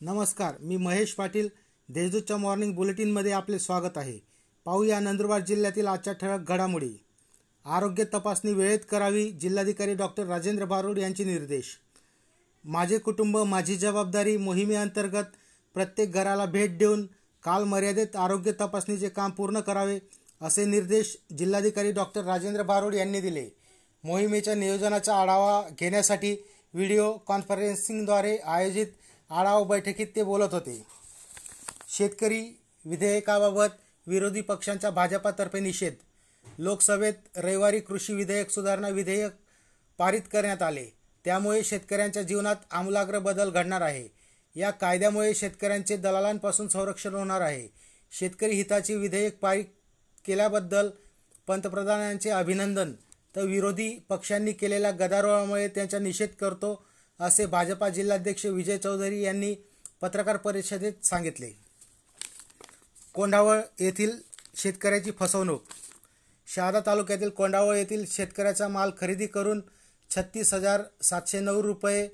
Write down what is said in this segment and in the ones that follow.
नमस्कार मी महेश पाटील. देशदूतच्या मॉर्निंग बुलेटिनमध्ये आपले स्वागत आहे. पाहूया नंदुरबार जिल्ह्यातील आजच्या ठळक घडामोडी. आरोग्य तपासणी वेळेत करावी जिल्हाधिकारी डॉक्टर राजेंद्र बारोड यांचे निर्देश. माझे कुटुंब माझी जबाबदारी मोहिमेअंतर्गत प्रत्येक घराला भेट देऊन काल मर्यादित आरोग्य तपासणीचे काम पूर्ण करावे असे निर्देश जिल्हाधिकारी डॉक्टर राजेंद्र बारोड यांनी दिले. मोहिमेच्या नियोजनाचा आढावा घेण्यासाठी व्हिडिओ कॉन्फरन्सिंगद्वारे आयोजित आढावा बैठकीत ते बोलत होते. शेतकरी विधेयकाबाबत विरोधी पक्षांचा भाजपातर्फे निषेध. लोकसभेत रविवारी कृषी विधेयक सुधारणा विधेयक पारित करण्यात आले. त्यामुळे शेतकऱ्यांच्या जीवनात आमूलाग्र बदल घडणार आहे. या कायद्यामुळे शेतकऱ्यांचे दलालांपासून संरक्षण होणार आहे. शेतकरी हिताचे विधेयक पारित केल्याबद्दल पंतप्रधानांचे अभिनंदन. तर विरोधी पक्षांनी केलेल्या गदारोळामुळे त्यांचा निषेध करतो असे भाजपा जिल्हाध्यक्ष विजय चौधरी यांनी पत्रकार परिषदेत सांगितले. कोंढावळ येथील शेतकऱ्याची फसवणूक. शहादा तालुक्यातील कोंढावळ येथील शेतकऱ्याचा माल खरेदी करून छत्तीस हजार सातशे नऊ रुपये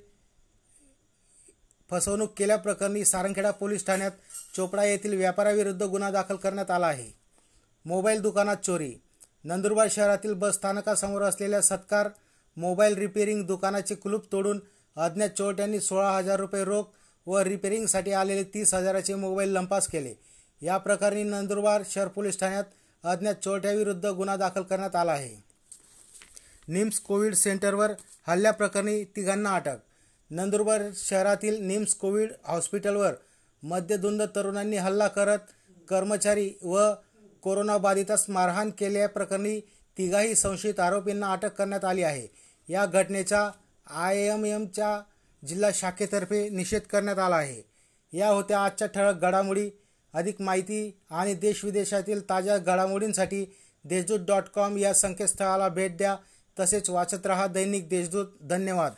फसवणूक केल्याप्रकरणी सारंगखेडा पोलीस ठाण्यात चोपडा येथील व्यापाऱ्याविरुद्ध गुन्हा दाखल करण्यात आला आहे. मोबाईल दुकानात चोरी. नंदुरबार शहरातील बस स्थानकासमोर असलेल्या सत्कार मोबाईल रिपेरिंग दुकानाचे कुलूप तोडून अज्ञात चोरट्यांनी सोळा हजार रुपये रोख व रिपेरिंगसाठी आलेले तीस हजाराचे मोबाईल लंपास केले. या प्रकरणी नंदुरबार शहर पोलीस ठाण्यात अज्ञात चोरट्याविरुद्ध गुन्हा दाखल करण्यात आला आहे. निम्स कोविड सेंटरवर हल्ल्याप्रकरणी तिघांना अटक. नंदुरबार शहरातील निम्स कोविड हॉस्पिटलवर मद्यधुंद तरुणांनी हल्ला करत कर्मचारी व कोरोनाबाधितास मारहाण केल्याप्रकरणी तिघाही संशयित आरोपींना अटक करण्यात आली आहे. या घटनेचा आय एम एमच्या जिल्हा शाखेतर्फे निषेध करण्यात आला आहे. या होत्या आजच्या ठळक घडामोडी. अधिक माहिती आणि देशविदेशातील ताज्या घडामोडींसाठी देशदूत डॉट कॉम या संकेतस्थळाला भेट द्या. तसेच वाचत रहा दैनिक देशदूत. धन्यवाद.